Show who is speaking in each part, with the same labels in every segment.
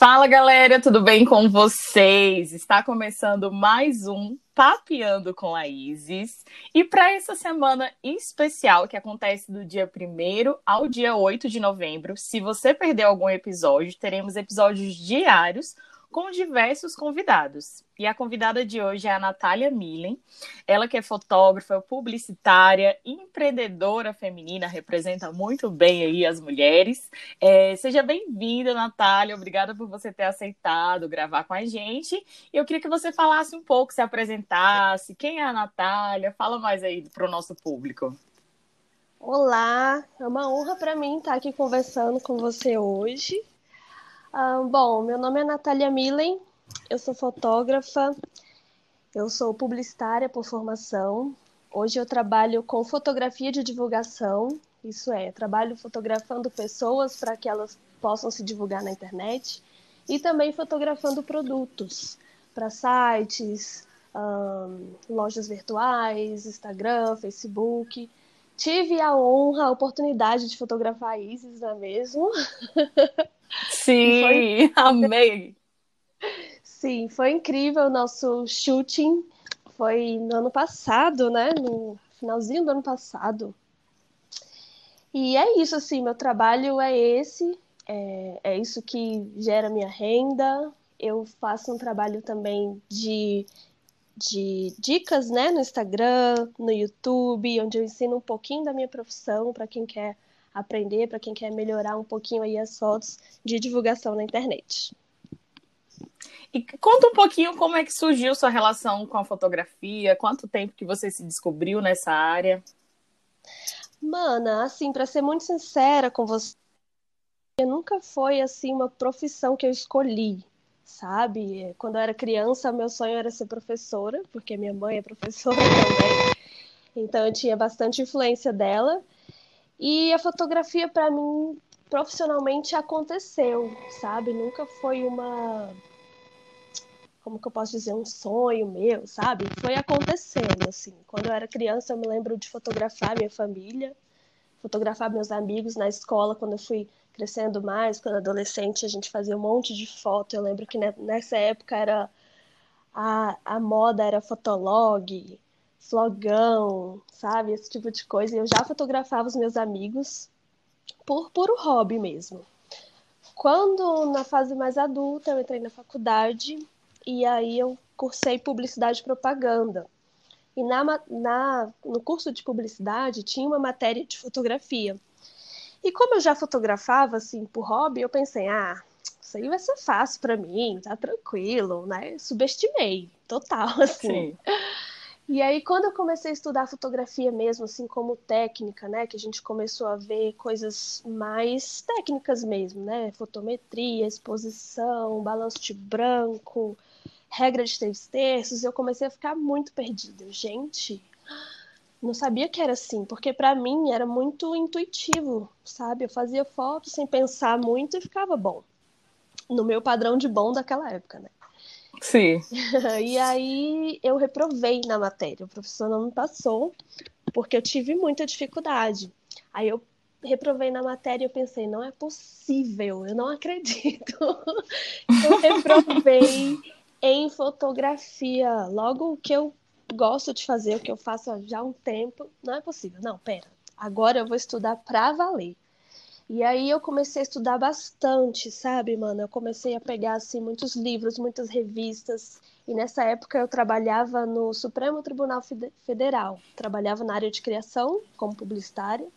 Speaker 1: Fala galera, tudo bem com vocês? Está começando mais um Papeando com a Isis. E para essa semana especial que acontece do dia 1 ao dia 8 de novembro, se você perdeu algum episódio, teremos episódios diários com diversos convidados. E a convidada de hoje é a Natália Millen. Ela que é fotógrafa, publicitária, empreendedora feminina, representa muito bem aí as mulheres. É, seja bem-vinda, Natália. Obrigada por você ter aceitado gravar com a gente. E eu queria que você falasse um pouco, se apresentasse. Quem é a Natália? Fala mais aí para o nosso público.
Speaker 2: Olá, é uma honra para mim estar aqui conversando com você hoje. Ah, bom, meu nome é Natália Millen, eu sou fotógrafa, eu sou publicitária por formação. Hoje eu trabalho com fotografia de divulgação, isso é, trabalho fotografando pessoas para que elas possam se divulgar na internet e também fotografando produtos para sites, um, lojas virtuais, Instagram, Facebook. Tive a honra, a oportunidade de fotografar a Isis, não é mesmo?
Speaker 1: Sim, foi... amei.
Speaker 2: Sim, foi incrível o nosso shooting. Foi no ano passado, né? No finalzinho do ano passado. E é isso, assim, meu trabalho é esse. É, é isso que gera minha renda. Eu faço um trabalho também de, de dicas, né? No Instagram, no YouTube, onde eu ensino um pouquinho da minha profissão para quem quer aprender, para quem quer melhorar um pouquinho aí as fotos de divulgação na internet.
Speaker 1: E conta um pouquinho como é que surgiu sua relação com a fotografia, quanto tempo que você se descobriu nessa área?
Speaker 2: Mana, assim, para ser muito sincera com você, nunca foi assim uma profissão que eu escolhi, sabe? Quando eu era criança, meu sonho era ser professora, porque minha mãe é professora também. Então eu tinha bastante influência dela. E a fotografia, para mim, profissionalmente aconteceu, sabe? Nunca foi uma. Como que eu posso dizer? Um sonho meu, sabe? Foi acontecendo, assim. Quando eu era criança, eu me lembro de fotografar minha família, fotografar meus amigos na escola, quando eu fui crescendo mais, quando adolescente, a gente fazia um monte de foto. Eu lembro que nessa época era. A, a moda era fotolog, flogão, sabe? Esse tipo de coisa. E eu já fotografava os meus amigos por puro hobby mesmo. Quando, na fase mais adulta, eu entrei na faculdade e aí eu cursei publicidade e propaganda. E na, na, no curso de publicidade tinha uma matéria de fotografia. E como eu já fotografava assim por hobby, eu pensei, ah, isso aí vai ser fácil para mim, tá tranquilo, né? Subestimei, total, assim. Sim. E aí, quando eu comecei a estudar fotografia mesmo, assim, como técnica, né, que a gente começou a ver coisas mais técnicas mesmo, né, fotometria, exposição, balanço de branco, regra de três terços, eu comecei a ficar muito perdida. Gente, não sabia que era assim, porque para mim era muito intuitivo, sabe? Eu fazia foto sem pensar muito e ficava bom. No meu padrão de bom daquela época, né?
Speaker 1: Sim.
Speaker 2: e aí eu reprovei na matéria. O professor não me passou, porque eu tive muita dificuldade. Aí eu reprovei na matéria e eu pensei, não é possível, eu não acredito. eu reprovei em fotografia. Logo que eu gosto de fazer, o que eu faço já há um tempo, não é possível. Não, pera. Agora eu vou estudar para valer. E aí eu comecei a estudar bastante, sabe, mano? Eu comecei a pegar assim muitos livros, muitas revistas. E nessa época eu trabalhava no Supremo Tribunal Federal. Trabalhava na área de criação como publicitária.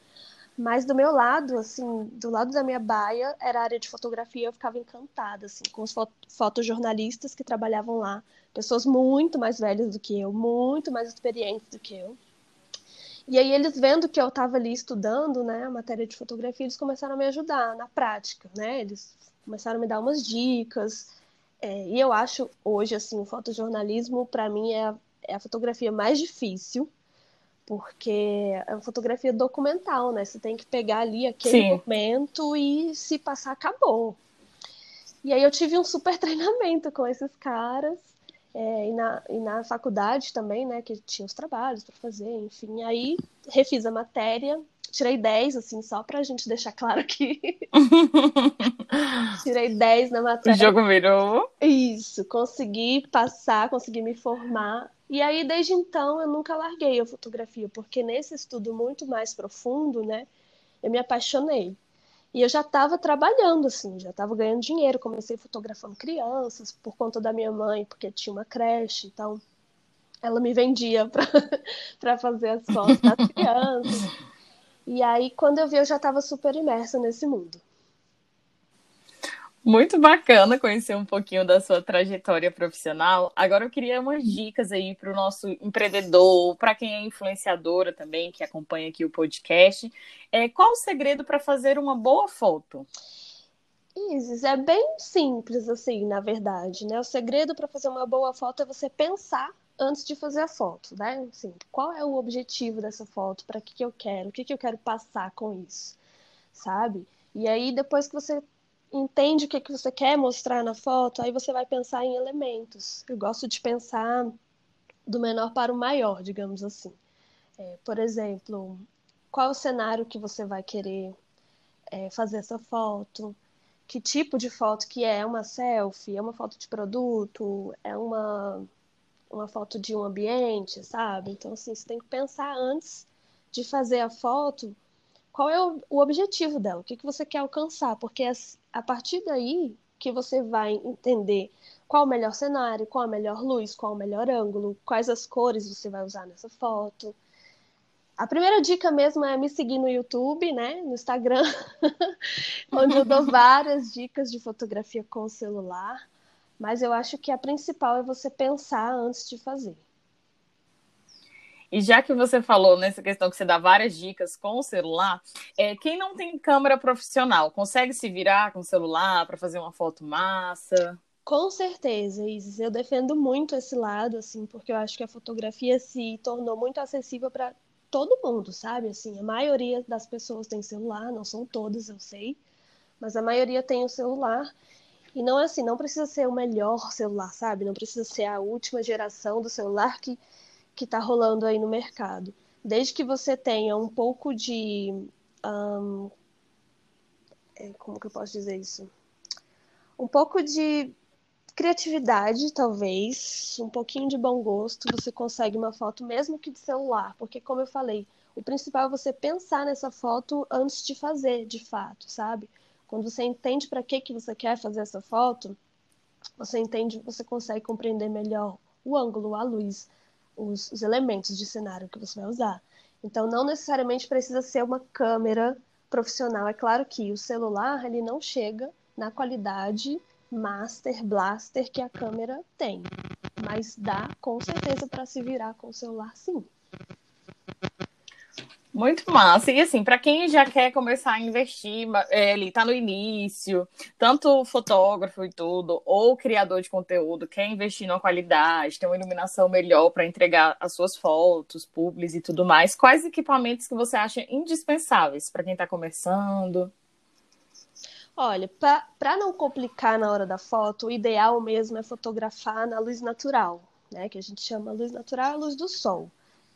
Speaker 2: Mas do meu lado, assim, do lado da minha baia, era a área de fotografia, eu ficava encantada, assim, com os fotojornalistas que trabalhavam lá. Pessoas muito mais velhas do que eu, muito mais experientes do que eu. E aí eles vendo que eu estava ali estudando, né, a matéria de fotografia, eles começaram a me ajudar na prática, né? Eles começaram a me dar umas dicas. É, e eu acho hoje assim, o fotojornalismo para mim é a, é a fotografia mais difícil, porque é uma fotografia documental, né? Você tem que pegar ali aquele Sim. momento e se passar acabou. E aí eu tive um super treinamento com esses caras. É, e, na, e na faculdade também, né, que tinha os trabalhos para fazer, enfim. Aí refiz a matéria, tirei 10, assim, só para a gente deixar claro aqui. tirei 10 na matéria.
Speaker 1: O jogo virou.
Speaker 2: Isso, consegui passar, consegui me formar. E aí, desde então, eu nunca larguei a fotografia, porque nesse estudo muito mais profundo, né, eu me apaixonei. E eu já estava trabalhando, assim, já estava ganhando dinheiro. Comecei fotografando crianças por conta da minha mãe, porque tinha uma creche, então ela me vendia para fazer as fotos das crianças. E aí, quando eu vi, eu já estava super imersa nesse mundo.
Speaker 1: Muito bacana conhecer um pouquinho da sua trajetória profissional. Agora eu queria umas dicas aí para o nosso empreendedor, para quem é influenciadora também, que acompanha aqui o podcast. É, qual o segredo para fazer uma boa foto?
Speaker 2: Isis, é bem simples assim, na verdade, né? O segredo para fazer uma boa foto é você pensar antes de fazer a foto, né? Assim, qual é o objetivo dessa foto? Para que, que eu quero? O que, que eu quero passar com isso? Sabe? E aí, depois que você entende o que, que você quer mostrar na foto, aí você vai pensar em elementos. Eu gosto de pensar do menor para o maior, digamos assim. É, por exemplo, qual o cenário que você vai querer é, fazer essa foto? Que tipo de foto que é? É uma selfie? É uma foto de produto? É uma, uma foto de um ambiente, sabe? Então, assim, você tem que pensar antes de fazer a foto qual é o, objetivo dela, o que, que você quer alcançar, porque a partir daí que você vai entender qual o melhor cenário, qual a melhor luz, qual o melhor ângulo, quais as cores você vai usar nessa foto. A primeira dica mesmo é me seguir no YouTube, né, no Instagram, onde eu dou várias dicas de fotografia com o celular, mas eu acho que a principal é você pensar antes de fazer.
Speaker 1: E já que você falou nessa questão que você dá várias dicas com o celular, é, quem não tem câmera profissional consegue se virar com o celular para fazer uma foto massa?
Speaker 2: Com certeza, Isis. Eu defendo muito esse lado, assim, porque eu acho que a fotografia se tornou muito acessível para todo mundo, sabe? Assim, a maioria das pessoas tem celular, não são todas, eu sei, mas a maioria tem o celular. E não é assim, não precisa ser o melhor celular, sabe? Não precisa ser a última geração do celular que que está rolando aí no mercado. Desde que você tenha um pouco de. Um, como que eu posso dizer isso? Um pouco de criatividade, talvez, um pouquinho de bom gosto, você consegue uma foto mesmo que de celular, porque como eu falei, o principal é você pensar nessa foto antes de fazer, de fato, sabe? Quando você entende para que que você quer fazer essa foto, você entende, você consegue compreender melhor o ângulo, a luz, os, os elementos de cenário que você vai usar. Então, não necessariamente precisa ser uma câmera profissional. É claro que o celular ele não chega na qualidade master blaster que a câmera tem, mas dá com certeza para se virar com o celular, sim.
Speaker 1: Muito massa. E assim, para quem já quer começar a investir, é, ele está no início, tanto fotógrafo e tudo, ou criador de conteúdo, quer investir na qualidade, ter uma iluminação melhor para entregar as suas fotos, publis e tudo mais, quais equipamentos que você acha indispensáveis para quem está começando?
Speaker 2: Olha, para não complicar na hora da foto, o ideal mesmo é fotografar na luz natural, né? Que a gente chama luz natural, a luz do sol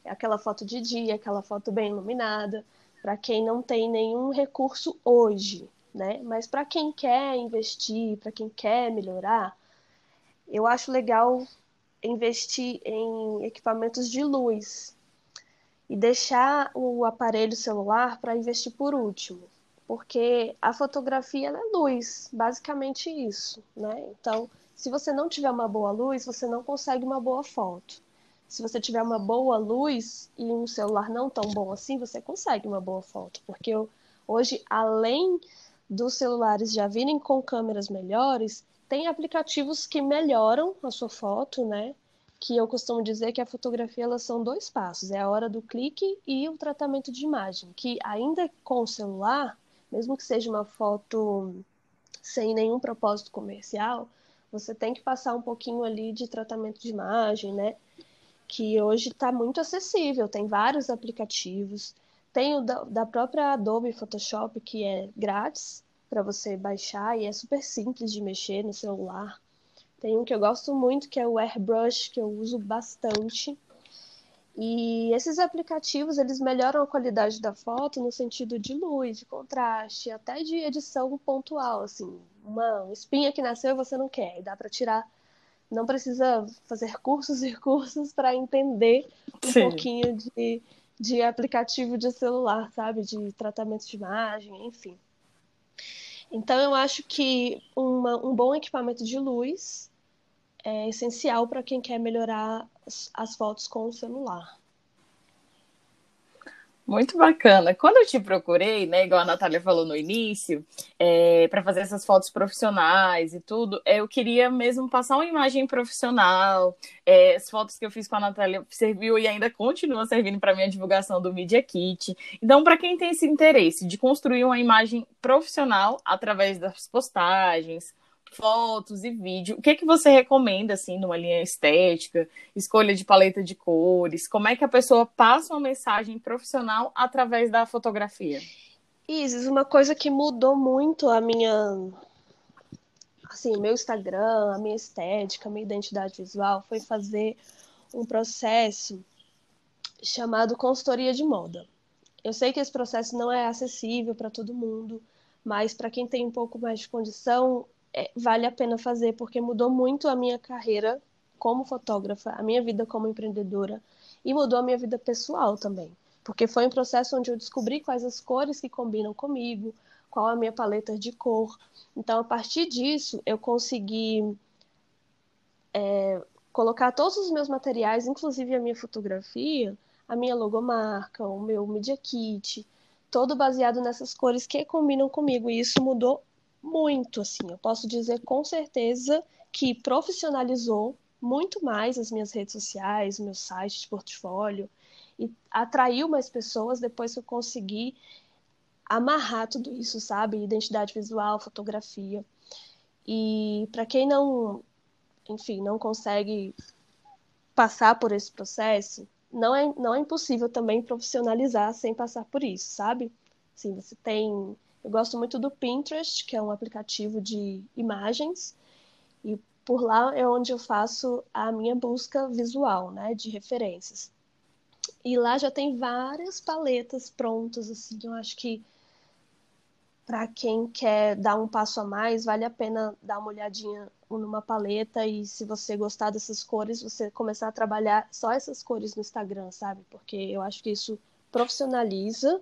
Speaker 2: aquela foto de dia, aquela foto bem iluminada, para quem não tem nenhum recurso hoje, né? Mas para quem quer investir, para quem quer melhorar, eu acho legal investir em equipamentos de luz e deixar o aparelho celular para investir por último, porque a fotografia é luz, basicamente isso, né? Então, se você não tiver uma boa luz, você não consegue uma boa foto se você tiver uma boa luz e um celular não tão bom assim, você consegue uma boa foto. Porque eu, hoje, além dos celulares já virem com câmeras melhores, tem aplicativos que melhoram a sua foto, né? Que eu costumo dizer que a fotografia elas são dois passos, é a hora do clique e o tratamento de imagem, que ainda com o celular, mesmo que seja uma foto sem nenhum propósito comercial, você tem que passar um pouquinho ali de tratamento de imagem, né? Que hoje está muito acessível, tem vários aplicativos. Tem o da, da própria Adobe Photoshop, que é grátis para você baixar e é super simples de mexer no celular. Tem um que eu gosto muito, que é o Airbrush, que eu uso bastante. E esses aplicativos, eles melhoram a qualidade da foto no sentido de luz, de contraste, até de edição pontual, assim. uma espinha que nasceu e você não quer, e dá para tirar. Não precisa fazer cursos e cursos para entender um Sim. pouquinho de, de aplicativo de celular, sabe? De tratamento de imagem, enfim. Então, eu acho que uma, um bom equipamento de luz é essencial para quem quer melhorar as, as fotos com o celular.
Speaker 1: Muito bacana. Quando eu te procurei, né, igual a Natália falou no início, é, para fazer essas fotos profissionais e tudo, é, eu queria mesmo passar uma imagem profissional. É, as fotos que eu fiz com a Natália serviu e ainda continua servindo para minha divulgação do Media Kit. Então, para quem tem esse interesse de construir uma imagem profissional através das postagens, fotos e vídeo. O que, que você recomenda, assim, numa linha estética, escolha de paleta de cores? Como é que a pessoa passa uma mensagem profissional através da fotografia?
Speaker 2: Isis, uma coisa que mudou muito a minha. Assim, meu Instagram, a minha estética, a minha identidade visual foi fazer um processo chamado consultoria de moda. Eu sei que esse processo não é acessível para todo mundo, mas para quem tem um pouco mais de condição, é, vale a pena fazer, porque mudou muito a minha carreira como fotógrafa, a minha vida como empreendedora e mudou a minha vida pessoal também. Porque foi um processo onde eu descobri quais as cores que combinam comigo, qual a minha paleta de cor. Então, a partir disso, eu consegui é, colocar todos os meus materiais, inclusive a minha fotografia, a minha logomarca, o meu Media Kit, todo baseado nessas cores que combinam comigo. E isso mudou muito, assim. Eu posso dizer com certeza que profissionalizou muito mais as minhas redes sociais, meu site de portfólio e atraiu mais pessoas depois que eu consegui amarrar tudo isso, sabe? Identidade visual, fotografia. E para quem não, enfim, não consegue passar por esse processo, não é, não é impossível também profissionalizar sem passar por isso, sabe? Assim, você tem eu gosto muito do Pinterest, que é um aplicativo de imagens, e por lá é onde eu faço a minha busca visual, né, de referências. E lá já tem várias paletas prontas, assim, eu acho que para quem quer dar um passo a mais, vale a pena dar uma olhadinha numa paleta e se você gostar dessas cores, você começar a trabalhar só essas cores no Instagram, sabe? Porque eu acho que isso profissionaliza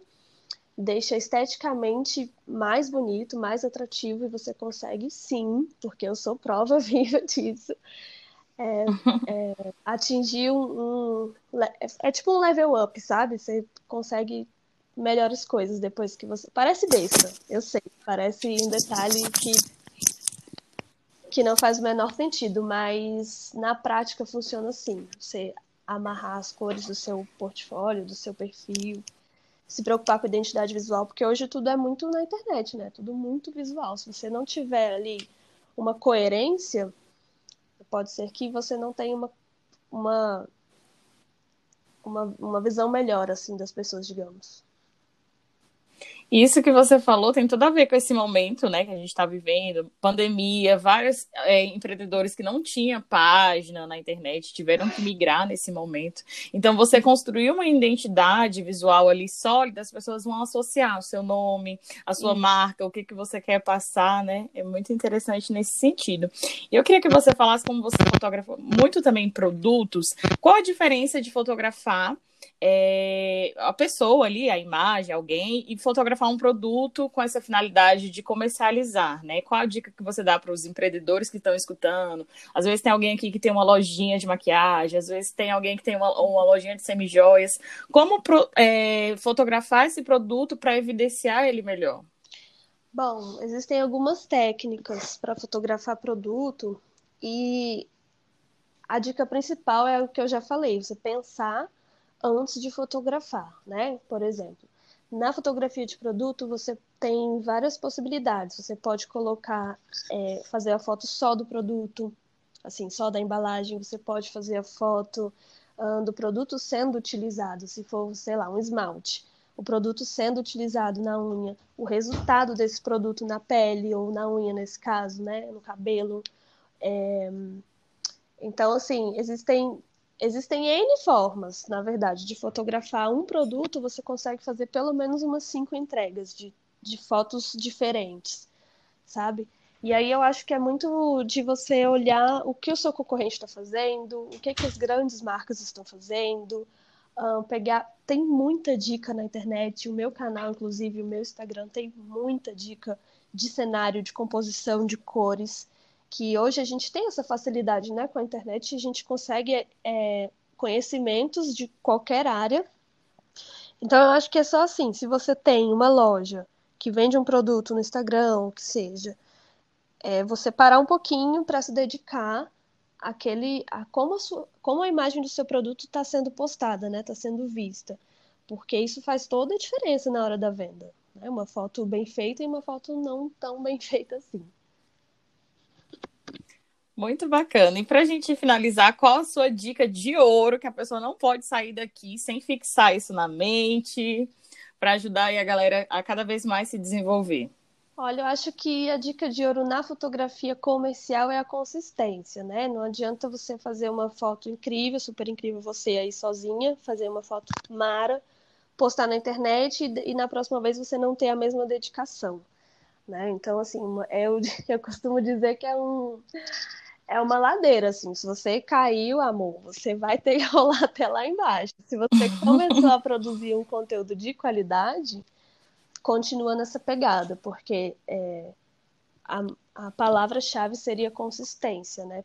Speaker 2: deixa esteticamente mais bonito, mais atrativo, e você consegue sim, porque eu sou prova viva disso, é, é, atingir um, um, É tipo um level up, sabe? Você consegue melhores coisas depois que você. Parece besta, eu sei, parece um detalhe que. Que não faz o menor sentido, mas na prática funciona assim. Você amarrar as cores do seu portfólio, do seu perfil, se preocupar com identidade visual, porque hoje tudo é muito na internet, né? Tudo muito visual. Se você não tiver ali uma coerência, pode ser que você não tenha uma, uma, uma, uma visão melhor, assim, das pessoas, digamos.
Speaker 1: Isso que você falou tem tudo a ver com esse momento, né, que a gente está vivendo, pandemia, vários é, empreendedores que não tinham página na internet tiveram que migrar nesse momento. Então, você construir uma identidade visual ali sólida, as pessoas vão associar o seu nome, a sua Isso. marca, o que, que você quer passar, né? É muito interessante nesse sentido. E eu queria que você falasse como você fotografa muito também produtos, qual a diferença de fotografar é, a pessoa ali, a imagem, alguém, e fotografar um produto com essa finalidade de comercializar, né? Qual a dica que você dá para os empreendedores que estão escutando? Às vezes tem alguém aqui que tem uma lojinha de maquiagem, às vezes tem alguém que tem uma, uma lojinha de semijoias. Como pro, é, fotografar esse produto para evidenciar ele melhor?
Speaker 2: Bom, existem algumas técnicas para fotografar produto e a dica principal é o que eu já falei, você pensar antes de fotografar, né? Por exemplo, na fotografia de produto você tem várias possibilidades. Você pode colocar, é, fazer a foto só do produto, assim, só da embalagem. Você pode fazer a foto um, do produto sendo utilizado, se for, sei lá, um esmalte. O produto sendo utilizado na unha, o resultado desse produto na pele ou na unha, nesse caso, né? No cabelo. É... Então, assim, existem Existem N formas, na verdade, de fotografar um produto, você consegue fazer pelo menos umas cinco entregas de, de fotos diferentes, sabe? E aí eu acho que é muito de você olhar o que o seu concorrente está fazendo, o que, que as grandes marcas estão fazendo, um, pegar. Tem muita dica na internet, o meu canal, inclusive, o meu Instagram, tem muita dica de cenário, de composição, de cores, que hoje a gente tem essa facilidade né, com a internet, a gente consegue é, conhecimentos de qualquer área. Então, eu acho que é só assim: se você tem uma loja que vende um produto no Instagram, o que seja, é você parar um pouquinho para se dedicar àquele, a como a, sua, como a imagem do seu produto está sendo postada, né? Está sendo vista. Porque isso faz toda a diferença na hora da venda. Né? Uma foto bem feita e uma foto não tão bem feita assim.
Speaker 1: Muito bacana. E para a gente finalizar, qual a sua dica de ouro que a pessoa não pode sair daqui sem fixar isso na mente, para ajudar a galera a cada vez mais se desenvolver?
Speaker 2: Olha, eu acho que a dica de ouro na fotografia comercial é a consistência, né? Não adianta você fazer uma foto incrível, super incrível você aí sozinha, fazer uma foto mara, postar na internet e, e na próxima vez você não ter a mesma dedicação, né? Então, assim, eu, eu costumo dizer que é um é uma ladeira, assim. Se você caiu, amor, você vai ter que rolar até lá embaixo. Se você começou a produzir um conteúdo de qualidade, continua nessa pegada, porque é, a, a palavra-chave seria consistência, né?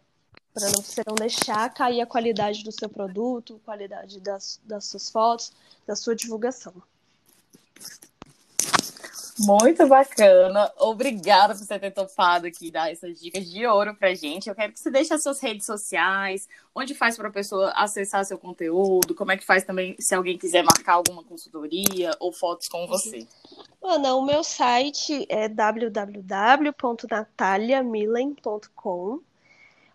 Speaker 2: Para você não deixar cair a qualidade do seu produto, qualidade das, das suas fotos, da sua divulgação.
Speaker 1: Muito bacana. Obrigada por você ter topado aqui dar essas dicas de ouro pra gente. Eu quero que você deixe as suas redes sociais, onde faz para a pessoa acessar seu conteúdo, como é que faz também se alguém quiser marcar alguma consultoria ou fotos com você.
Speaker 2: Ana, o meu site é www.nataliamilen.com.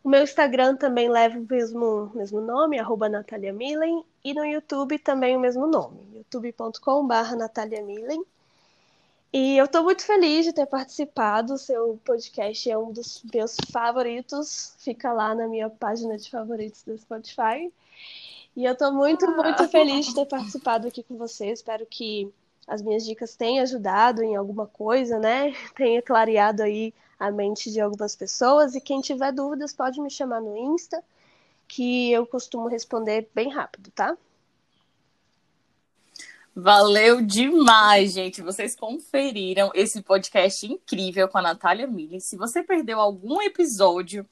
Speaker 2: O meu Instagram também leva o mesmo, mesmo nome, arroba Natalia Milen, e no YouTube também o mesmo nome, youtube.com.br Natalia Milen. E eu estou muito feliz de ter participado. O seu podcast é um dos meus favoritos. Fica lá na minha página de favoritos do Spotify. E eu estou muito, muito ah. feliz de ter participado aqui com você. Espero que as minhas dicas tenham ajudado em alguma coisa, né? Tenha clareado aí a mente de algumas pessoas. E quem tiver dúvidas pode me chamar no Insta, que eu costumo responder bem rápido, tá?
Speaker 1: Valeu demais, gente. Vocês conferiram esse podcast incrível com a Natália Mille. Se você perdeu algum episódio,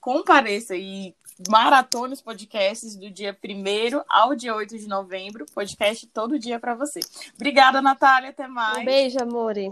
Speaker 1: compareça e maratone os podcasts do dia 1 ao dia 8 de novembro. Podcast todo dia para você. Obrigada, Natália. Até mais.
Speaker 2: Um beijo, amore.